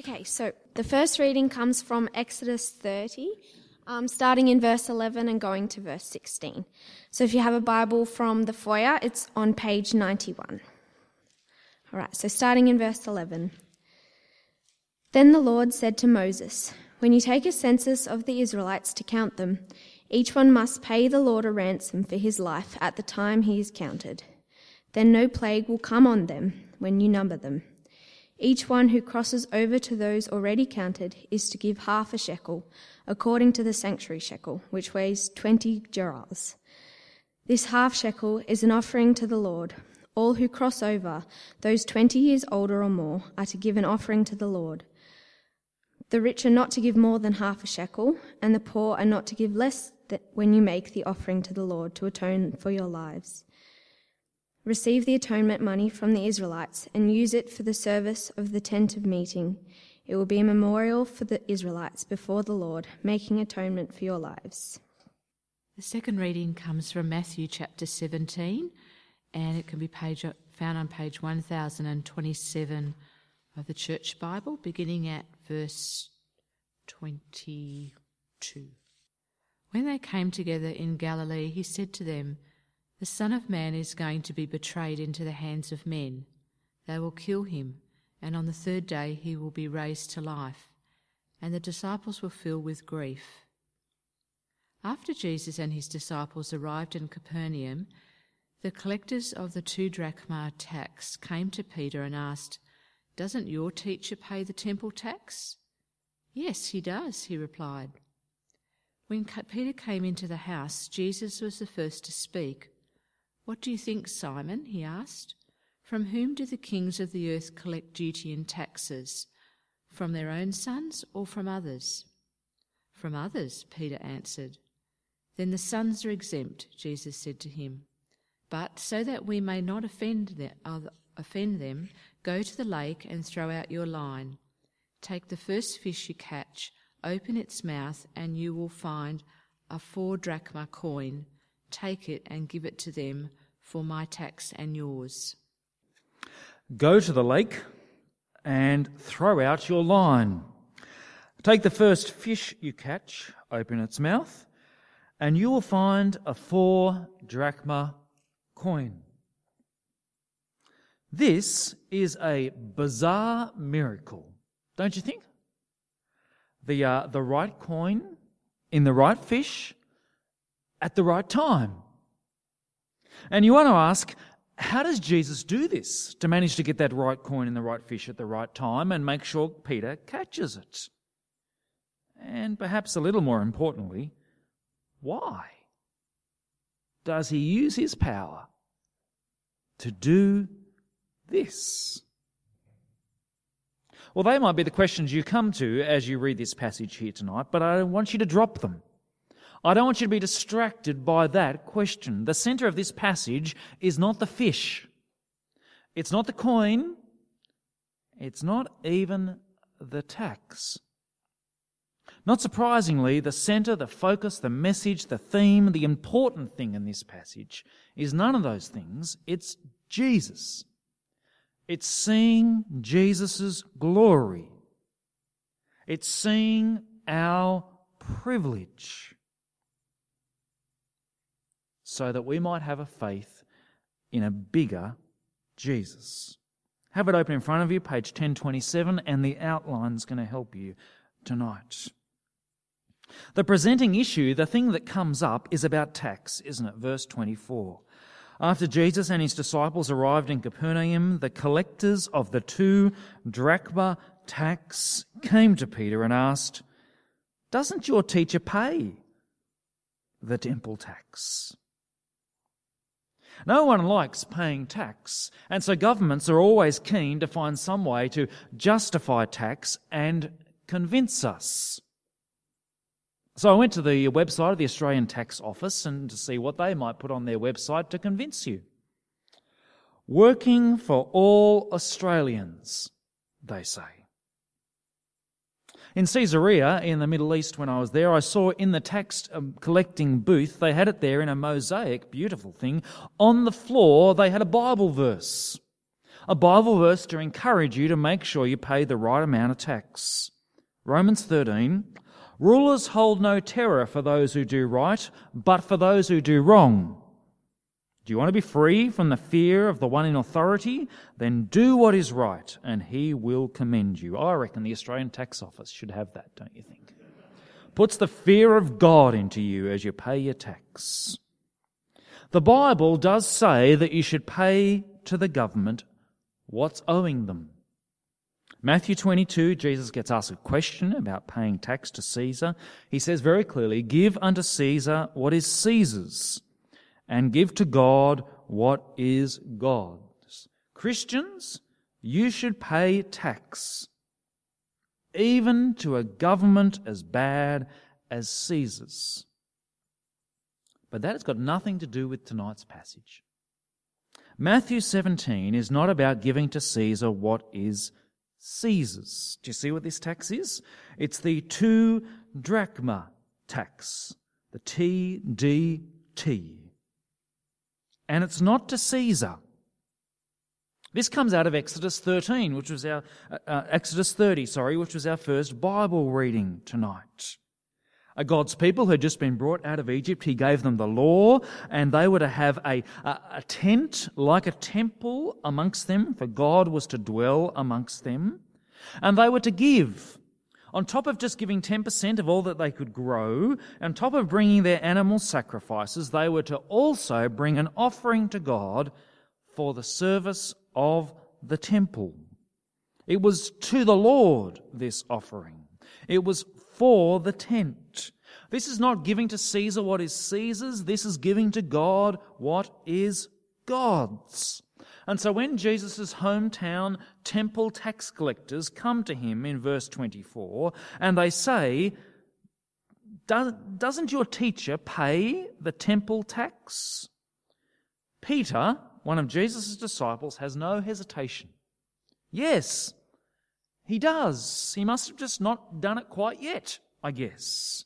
Okay, so the first reading comes from Exodus 30, um, starting in verse 11 and going to verse 16. So if you have a Bible from the foyer, it's on page 91. All right, so starting in verse 11. Then the Lord said to Moses, When you take a census of the Israelites to count them, each one must pay the Lord a ransom for his life at the time he is counted. Then no plague will come on them when you number them. Each one who crosses over to those already counted is to give half a shekel, according to the sanctuary shekel, which weighs twenty gerahs. This half shekel is an offering to the Lord. All who cross over, those twenty years older or more, are to give an offering to the Lord. The rich are not to give more than half a shekel, and the poor are not to give less when you make the offering to the Lord to atone for your lives. Receive the atonement money from the Israelites and use it for the service of the tent of meeting. It will be a memorial for the Israelites before the Lord, making atonement for your lives. The second reading comes from Matthew chapter 17, and it can be page, found on page 1027 of the Church Bible, beginning at verse 22. When they came together in Galilee, he said to them, The Son of Man is going to be betrayed into the hands of men. They will kill him, and on the third day he will be raised to life. And the disciples were filled with grief. After Jesus and his disciples arrived in Capernaum, the collectors of the two drachma tax came to Peter and asked, doesn't your teacher pay the temple tax? Yes, he does, he replied. When Peter came into the house, Jesus was the first to speak. What do you think, Simon? he asked. From whom do the kings of the earth collect duty and taxes? From their own sons or from others? From others, Peter answered. Then the sons are exempt, Jesus said to him. But so that we may not offend them, Go to the lake and throw out your line. Take the first fish you catch, open its mouth, and you will find a four drachma coin. Take it and give it to them for my tax and yours. Go to the lake and throw out your line. Take the first fish you catch, open its mouth, and you will find a four drachma coin. This is a bizarre miracle, don't you think? The, uh, the right coin in the right fish at the right time. And you want to ask, how does Jesus do this to manage to get that right coin in the right fish at the right time and make sure Peter catches it? And perhaps a little more importantly, why does he use his power to do this? Well, they might be the questions you come to as you read this passage here tonight, but I don't want you to drop them. I don't want you to be distracted by that question. The center of this passage is not the fish. It's not the coin. It's not even the tax. Not surprisingly, the center, the focus, the message, the theme, the important thing in this passage is none of those things. It's Jesus. It's seeing Jesus' glory. It's seeing our privilege so that we might have a faith in a bigger Jesus. Have it open in front of you, page 1027, and the outline's going to help you tonight. The presenting issue, the thing that comes up, is about tax, isn't it? Verse 24. After Jesus and his disciples arrived in Capernaum, the collectors of the two drachma tax came to Peter and asked, Doesn't your teacher pay the temple tax? No one likes paying tax, and so governments are always keen to find some way to justify tax and convince us. So I went to the website of the Australian Tax Office and to see what they might put on their website to convince you. Working for all Australians, they say. In Caesarea, in the Middle East, when I was there, I saw in the tax um, collecting booth, they had it there in a mosaic, beautiful thing. On the floor, they had a Bible verse. A Bible verse to encourage you to make sure you pay the right amount of tax. Romans 13 Rulers hold no terror for those who do right, but for those who do wrong. Do you want to be free from the fear of the one in authority? Then do what is right, and he will commend you. I reckon the Australian Tax Office should have that, don't you think? Puts the fear of God into you as you pay your tax. The Bible does say that you should pay to the government what's owing them. Matthew 22, Jesus gets asked a question about paying tax to Caesar. He says very clearly, Give unto Caesar what is Caesar's, and give to God what is God's. Christians, you should pay tax, even to a government as bad as Caesar's. But that has got nothing to do with tonight's passage. Matthew 17 is not about giving to Caesar what is Caesar's. Do you see what this tax is? It's the two drachma tax, the TDT. And it's not to Caesar. This comes out of Exodus 13, which was our, uh, uh Exodus 30, sorry, which was our first Bible reading tonight. God's people had just been brought out of Egypt. He gave them the law, and they were to have a, a, a, tent like a temple amongst them, for God was to dwell amongst them. And they were to give. On top of just giving 10% of all that they could grow, on top of bringing their animal sacrifices, they were to also bring an offering to God for the service of the temple. It was to the Lord, this offering. It was for the tent. This is not giving to Caesar what is Caesar's, this is giving to God what is God's. And so when Jesus' hometown temple tax collectors come to him in verse 24 and they say, Doesn't your teacher pay the temple tax? Peter, one of Jesus' disciples, has no hesitation. Yes, he does. He must have just not done it quite yet, I guess.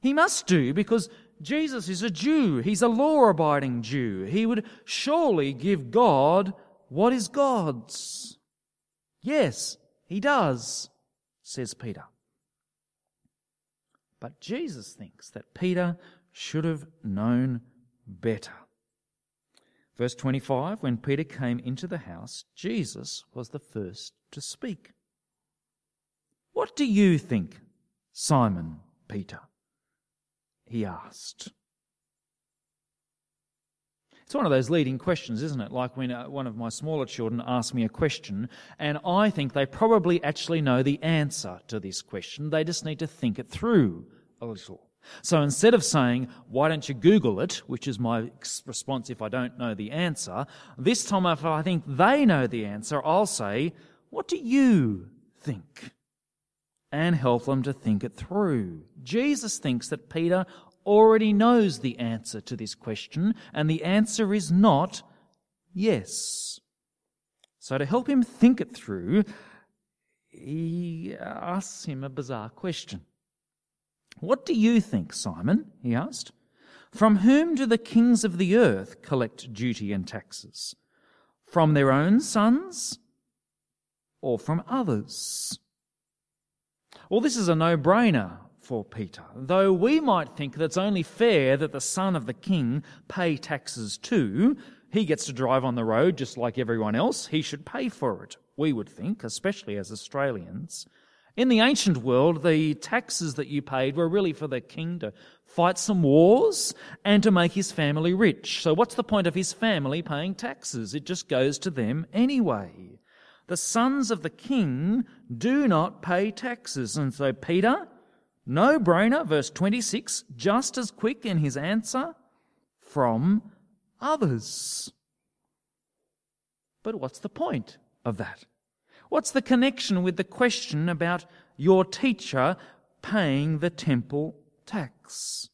He must do because Jesus is a Jew. He's a law abiding Jew. He would surely give God what is God's. Yes, he does, says Peter. But Jesus thinks that Peter should have known better. Verse 25 When Peter came into the house, Jesus was the first to speak. What do you think, Simon Peter? He asked. It's one of those leading questions, isn't it? Like when uh, one of my smaller children asks me a question, and I think they probably actually know the answer to this question. They just need to think it through a little. So instead of saying, why don't you Google it, which is my response if I don't know the answer, this time if I think they know the answer, I'll say, what do you think? And help them to think it through. Jesus thinks that Peter already knows the answer to this question, and the answer is not yes. So to help him think it through, he asks him a bizarre question. What do you think, Simon? he asked. From whom do the kings of the earth collect duty and taxes? From their own sons or from others? Well, this is a no brainer for Peter, though we might think that it's only fair that the son of the king pay taxes too. He gets to drive on the road just like everyone else. He should pay for it, we would think, especially as Australians. In the ancient world, the taxes that you paid were really for the king to fight some wars and to make his family rich. So, what's the point of his family paying taxes? It just goes to them anyway. The sons of the king do not pay taxes. And so Peter, no brainer, verse 26, just as quick in his answer, from others. But what's the point of that? What's the connection with the question about your teacher paying the temple tax?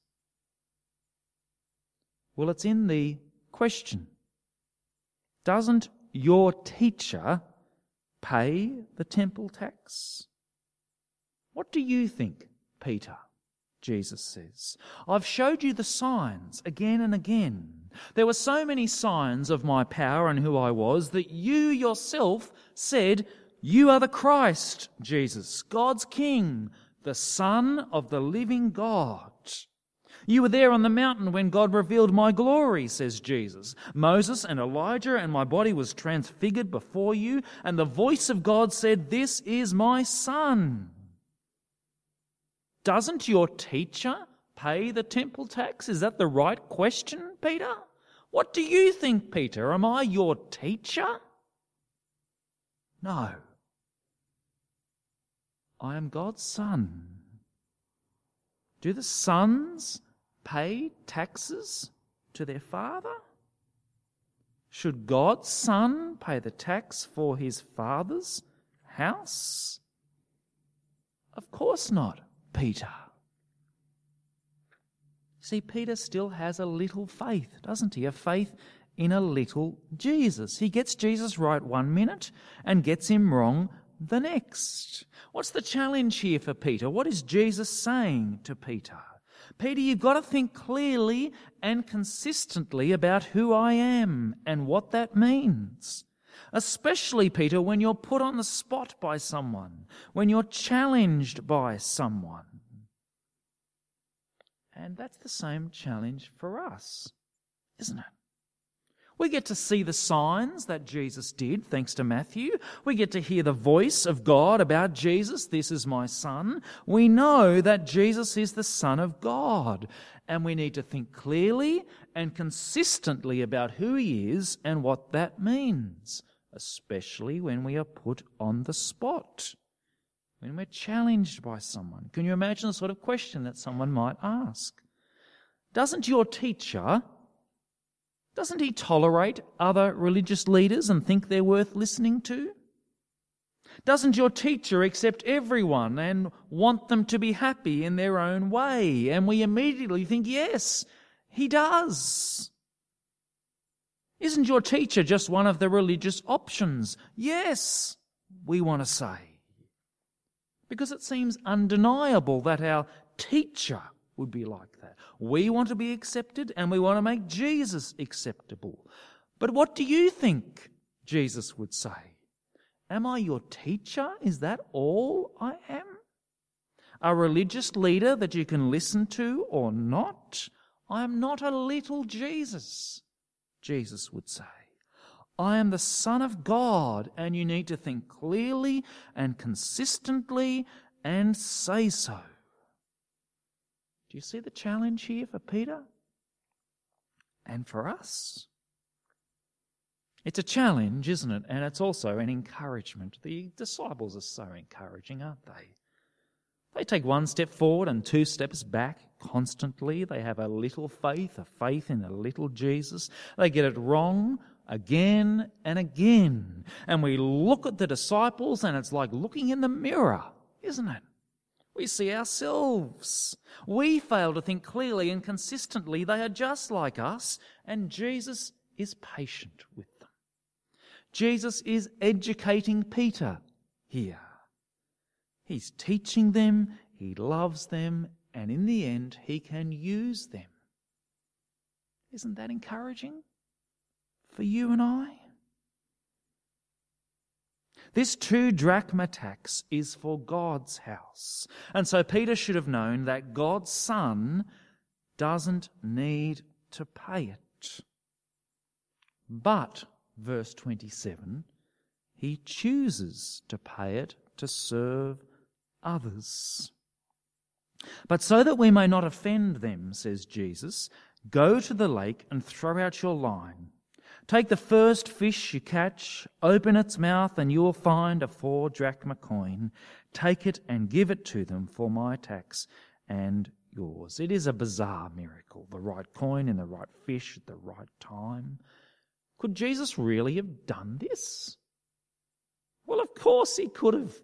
Well, it's in the question. Doesn't your teacher pay the temple tax? What do you think, Peter? Jesus says. I've showed you the signs again and again. There were so many signs of my power and who I was that you yourself said, You are the Christ, Jesus, God's King, the Son of the living God. You were there on the mountain when God revealed my glory, says Jesus. Moses and Elijah, and my body was transfigured before you, and the voice of God said, This is my Son. Doesn't your teacher pay the temple tax? Is that the right question, Peter? What do you think, Peter? Am I your teacher? No. I am God's son. Do the sons pay taxes to their father? Should God's son pay the tax for his father's house? Of course not, Peter. See, Peter still has a little faith, doesn't he? A faith in a little Jesus. He gets Jesus right one minute and gets him wrong the next. What's the challenge here for Peter? What is Jesus saying to Peter? Peter, you've got to think clearly and consistently about who I am and what that means. Especially, Peter, when you're put on the spot by someone, when you're challenged by someone. And that's the same challenge for us, isn't it? We get to see the signs that Jesus did, thanks to Matthew. We get to hear the voice of God about Jesus. This is my son. We know that Jesus is the Son of God. And we need to think clearly and consistently about who he is and what that means, especially when we are put on the spot when we're challenged by someone. Can you imagine the sort of question that someone might ask? Doesn't your teacher, doesn't he tolerate other religious leaders and think they're worth listening to? Doesn't your teacher accept everyone and want them to be happy in their own way? And we immediately think, yes, he does. Isn't your teacher just one of the religious options? Yes, we want to say because it seems undeniable that our teacher would be like that. We want to be accepted and we want to make Jesus acceptable. But what do you think Jesus would say? Am I your teacher? Is that all I am? A religious leader that you can listen to or not? I am not a little Jesus, Jesus would say. I am the Son of God, and you need to think clearly and consistently and say so. Do you see the challenge here for Peter? And for us? It's a challenge, isn't it? And it's also an encouragement. The disciples are so encouraging, aren't they? They take one step forward and two steps back constantly. They have a little faith, a faith in a little Jesus. They get it wrong again and again. And we look at the disciples and it's like looking in the mirror, isn't it? We see ourselves. We fail to think clearly and consistently. They are just like us, and Jesus is patient with them. Jesus is educating Peter here. He's teaching them, he loves them, and in the end, he can use them. Isn't that encouraging? for you and I? This two drachma tax is for God's house. And so Peter should have known that God's Son doesn't need to pay it. But, verse 27, he chooses to pay it to serve others. But so that we may not offend them, says Jesus, go to the lake and throw out your line. Take the first fish you catch, open its mouth, and you will find a four drachma coin. Take it and give it to them for my tax and yours. It is a bizarre miracle. The right coin in the right fish at the right time. Could Jesus really have done this? Well, of course he could have.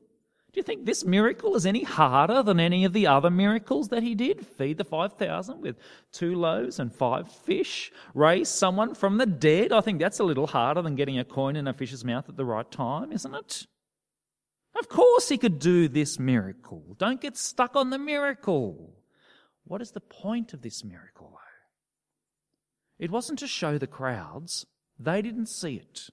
Do you think this miracle is any harder than any of the other miracles that he did? Feed the 5,000 with two loaves and five fish, raise someone from the dead. I think that's a little harder than getting a coin in a fish's mouth at the right time, isn't it? Of course he could do this miracle. Don't get stuck on the miracle. What is the point of this miracle, though? It wasn't to show the crowds, they didn't see it.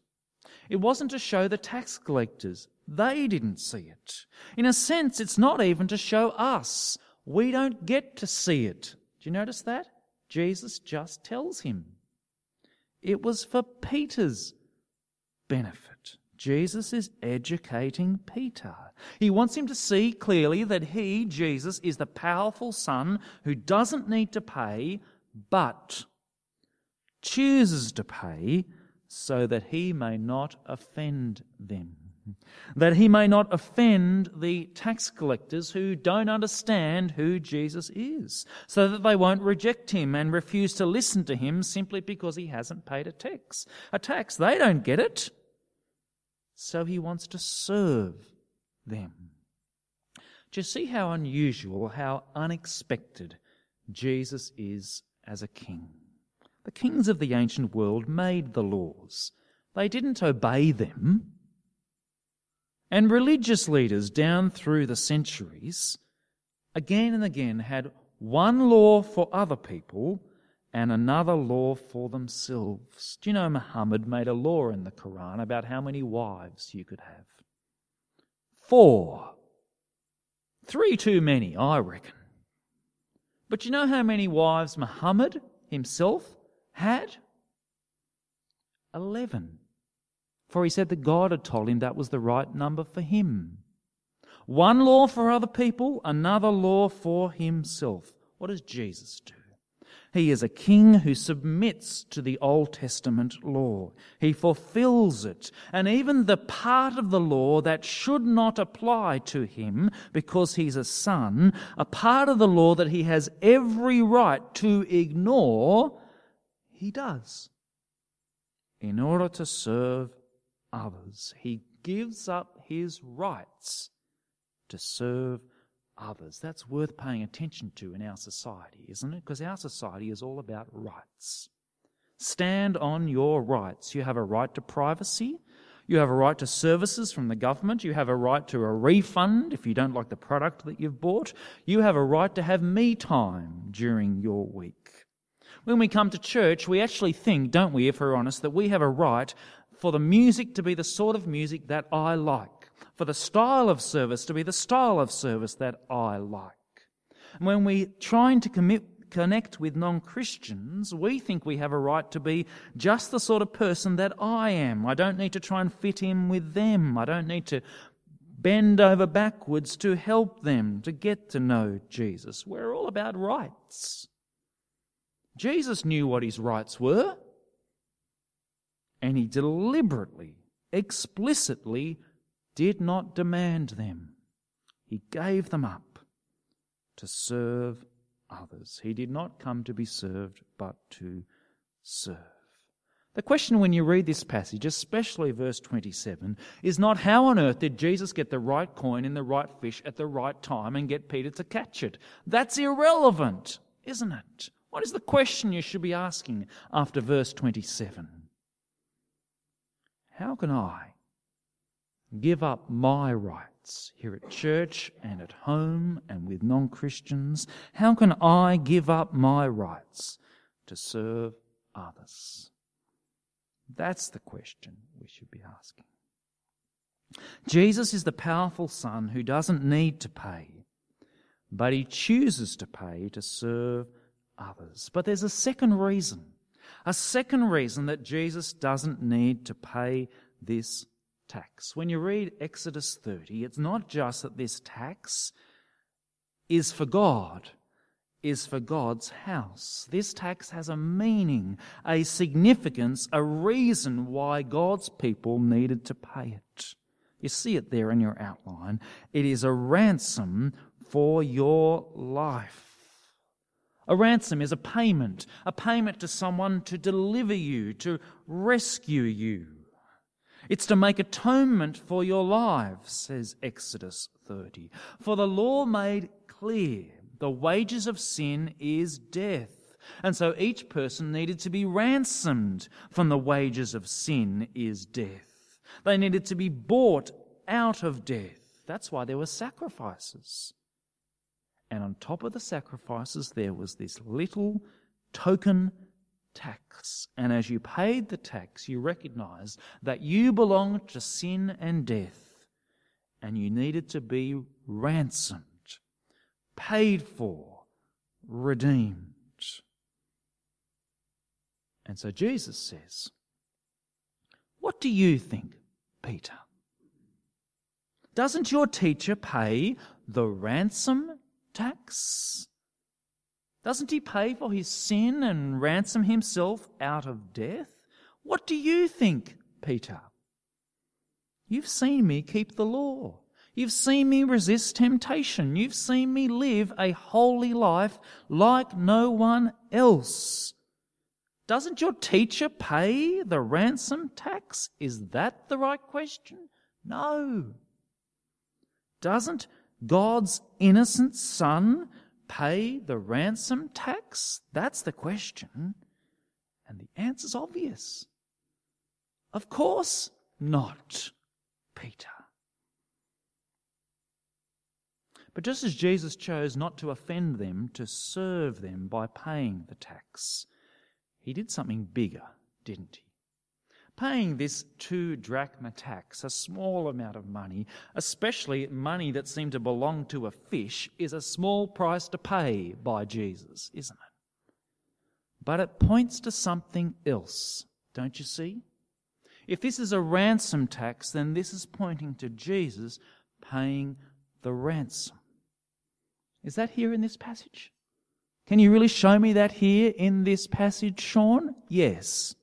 It wasn't to show the tax collectors, they didn't see it. In a sense, it's not even to show us. We don't get to see it. Do you notice that? Jesus just tells him. It was for Peter's benefit. Jesus is educating Peter. He wants him to see clearly that he, Jesus, is the powerful Son who doesn't need to pay, but chooses to pay so that he may not offend them. That he may not offend the tax collectors who don't understand who Jesus is, so that they won't reject him and refuse to listen to him simply because he hasn't paid a tax. A tax, they don't get it. So he wants to serve them. Do you see how unusual, how unexpected Jesus is as a king? The kings of the ancient world made the laws. They didn't obey them. And religious leaders down through the centuries again and again had one law for other people and another law for themselves. Do you know Muhammad made a law in the Quran about how many wives you could have? Four. Three too many, I reckon. But you know how many wives Muhammad himself had? Eleven. For he said that God had told him that was the right number for him. One law for other people, another law for himself. What does Jesus do? He is a king who submits to the Old Testament law. He fulfills it. And even the part of the law that should not apply to him because he's a son, a part of the law that he has every right to ignore, he does. In order to serve others, he gives up his rights to serve others. That's worth paying attention to in our society, isn't it? Because our society is all about rights. Stand on your rights. You have a right to privacy. You have a right to services from the government. You have a right to a refund if you don't like the product that you've bought. You have a right to have me time during your week. When we come to church, we actually think, don't we, if we're honest, that we have a right for the music to be the sort of music that I like for the style of service to be the style of service that I like. And when we're trying to commit, connect with non Christians, we think we have a right to be just the sort of person that I am. I don't need to try and fit in with them. I don't need to bend over backwards to help them to get to know Jesus. We're all about rights. Jesus knew what his rights were, and he deliberately, explicitly did not demand them. He gave them up to serve others. He did not come to be served, but to serve. The question when you read this passage, especially verse 27, is not how on earth did Jesus get the right coin in the right fish at the right time and get Peter to catch it? That's irrelevant, isn't it? What is the question you should be asking after verse 27? How can I, give up my rights here at church and at home and with non Christians? How can I give up my rights to serve others? That's the question we should be asking. Jesus is the powerful Son who doesn't need to pay, but he chooses to pay to serve others. But there's a second reason. A second reason that Jesus doesn't need to pay this tax. When you read Exodus 30, it's not just that this tax is for God, is for God's house. This tax has a meaning, a significance, a reason why God's people needed to pay it. You see it there in your outline. It is a ransom for your life. A ransom is a payment, a payment to someone to deliver you, to rescue you. It's to make atonement for your lives, says Exodus 30. For the law made clear the wages of sin is death. And so each person needed to be ransomed from the wages of sin is death. They needed to be bought out of death. That's why there were sacrifices. And on top of the sacrifices, there was this little token tax. And as you paid the tax, you recognized that you belonged to sin and death, and you needed to be ransomed, paid for, redeemed. And so Jesus says, What do you think, Peter? Doesn't your teacher pay the ransom tax? Doesn't he pay for his sin and ransom himself out of death? What do you think, Peter? You've seen me keep the law. You've seen me resist temptation. You've seen me live a holy life like no one else. Doesn't your teacher pay the ransom tax? Is that the right question? No. Doesn't God's innocent son pay the ransom tax? That's the question. And the answer's obvious. Of course not, Peter. But just as Jesus chose not to offend them, to serve them by paying the tax, he did something bigger, didn't he? Paying this two drachma tax, a small amount of money, especially money that seemed to belong to a fish, is a small price to pay by Jesus, isn't it? But it points to something else, don't you see? If this is a ransom tax, then this is pointing to Jesus paying the ransom. Is that here in this passage? Can you really show me that here in this passage, Sean? Yes.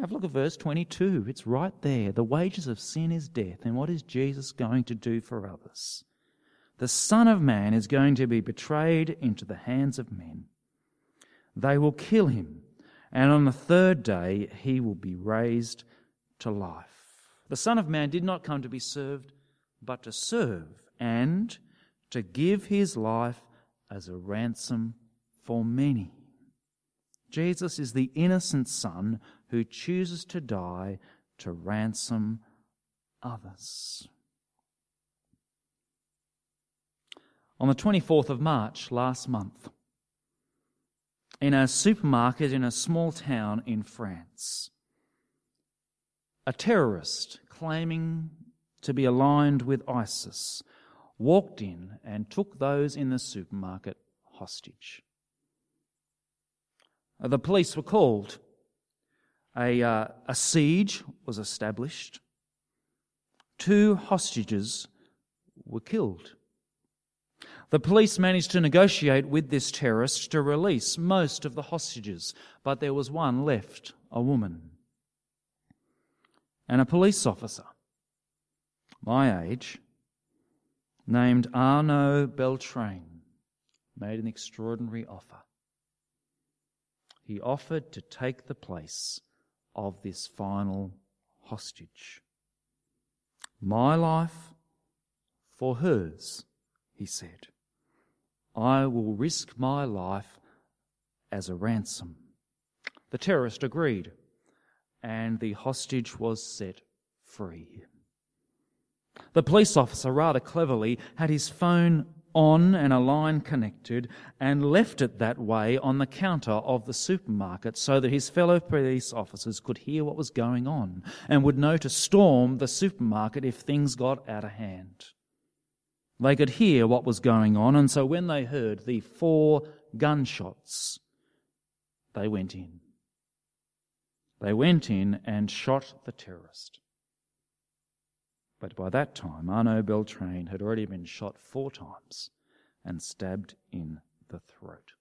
Have a look at verse 22. It's right there. The wages of sin is death. And what is Jesus going to do for others? The Son of Man is going to be betrayed into the hands of men. They will kill him, and on the third day he will be raised to life. The Son of Man did not come to be served, but to serve and to give his life as a ransom for many. Jesus is the innocent Son who chooses to die to ransom others. On the 24th of March last month, in a supermarket in a small town in France, a terrorist claiming to be aligned with ISIS walked in and took those in the supermarket hostage. The police were called. A, uh, a siege was established. Two hostages were killed. The police managed to negotiate with this terrorist to release most of the hostages, but there was one left, a woman. And a police officer, my age, named Arnaud Beltrame, made an extraordinary offer. He offered to take the place of this final hostage. My life for hers, he said. I will risk my life as a ransom. The terrorist agreed, and the hostage was set free. The police officer, rather cleverly, had his phone on and a line connected and left it that way on the counter of the supermarket so that his fellow police officers could hear what was going on and would know to storm the supermarket if things got out of hand. They could hear what was going on, and so when they heard the four gunshots, they went in. They went in and shot the terrorist. But by that time, Arnaud Beltrame had already been shot four times and stabbed in the throat.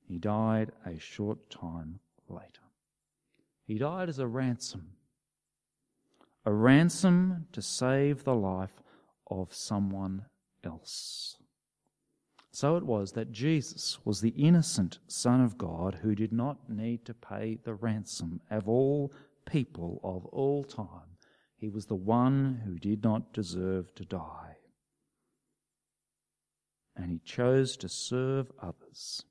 He died a short time later. He died as a ransom, a ransom to save the life of someone else. So it was that Jesus was the innocent Son of God who did not need to pay the ransom of all people of all time he was the one who did not deserve to die. And he chose to serve others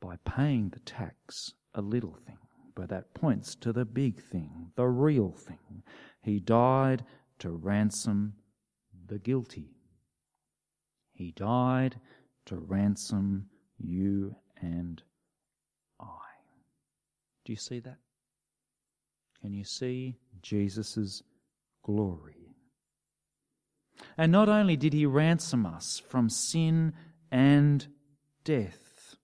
by paying the tax, a little thing, but that points to the big thing, the real thing. He died to ransom the guilty. He died to ransom you and I. Do you see that? Can you see Jesus' glory? And not only did he ransom us from sin and death,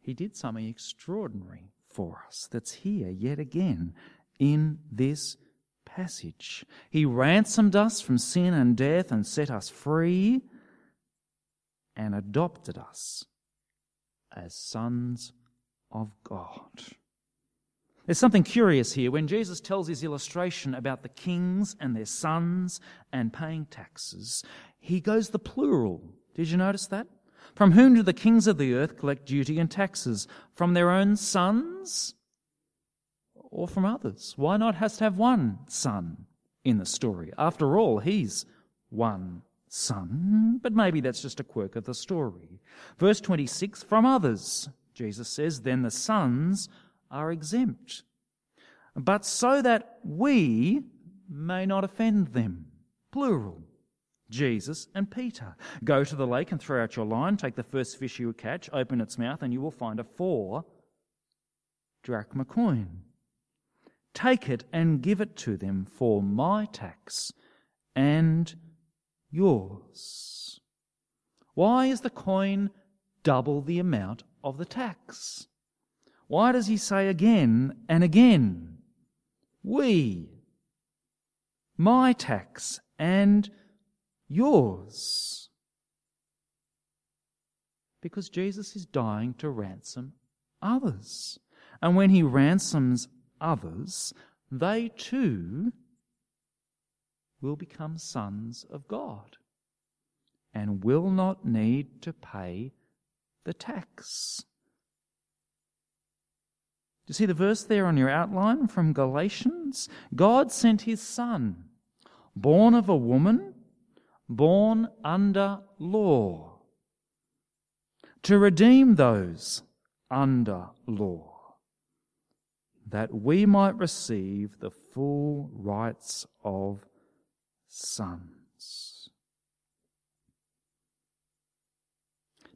he did something extraordinary for us that's here yet again in this passage. He ransomed us from sin and death and set us free and adopted us as sons of God. There's something curious here when Jesus tells his illustration about the kings and their sons and paying taxes. He goes the plural. Did you notice that? From whom do the kings of the earth collect duty and taxes? From their own sons or from others? Why not has to have one son in the story? After all, he's one son, but maybe that's just a quirk of the story. Verse 26 from others, Jesus says, then the sons are exempt, but so that we may not offend them. Plural. Jesus and Peter. Go to the lake and throw out your line, take the first fish you catch, open its mouth, and you will find a four drachma coin. Take it and give it to them for my tax and yours. Why is the coin double the amount of the tax? Why does he say again and again, we, my tax and yours? Because Jesus is dying to ransom others. And when he ransoms others, they too will become sons of God and will not need to pay the tax. Do you see the verse there on your outline from Galatians? God sent his Son, born of a woman, born under law, to redeem those under law that we might receive the full rights of sons.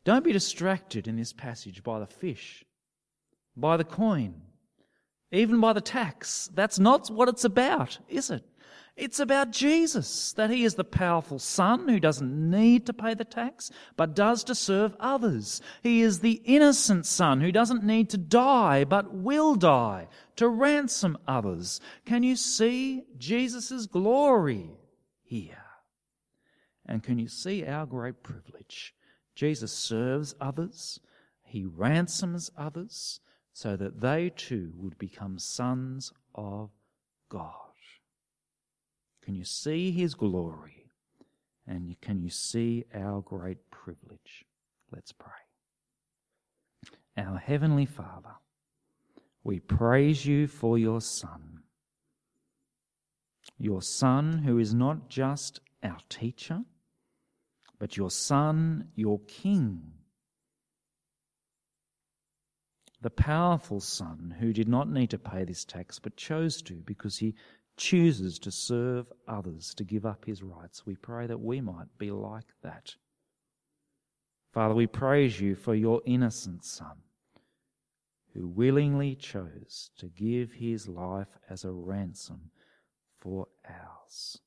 Don't be distracted in this passage by the fish, by the coin, even by the tax. That's not what it's about, is it? It's about Jesus, that he is the powerful son who doesn't need to pay the tax, but does to serve others. He is the innocent son who doesn't need to die, but will die to ransom others. Can you see Jesus' glory here? And can you see our great privilege? Jesus serves others, he ransoms others, so that they too would become sons of God. Can you see his glory? And can you see our great privilege? Let's pray. Our Heavenly Father, we praise you for your Son. Your Son, who is not just our teacher, but your Son, your King. The powerful Son who did not need to pay this tax but chose to because he chooses to serve others, to give up his rights. We pray that we might be like that. Father, we praise you for your innocent Son, who willingly chose to give his life as a ransom for ours.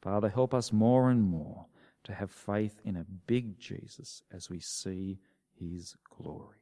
Father, help us more and more to have faith in a big Jesus as we see his glory.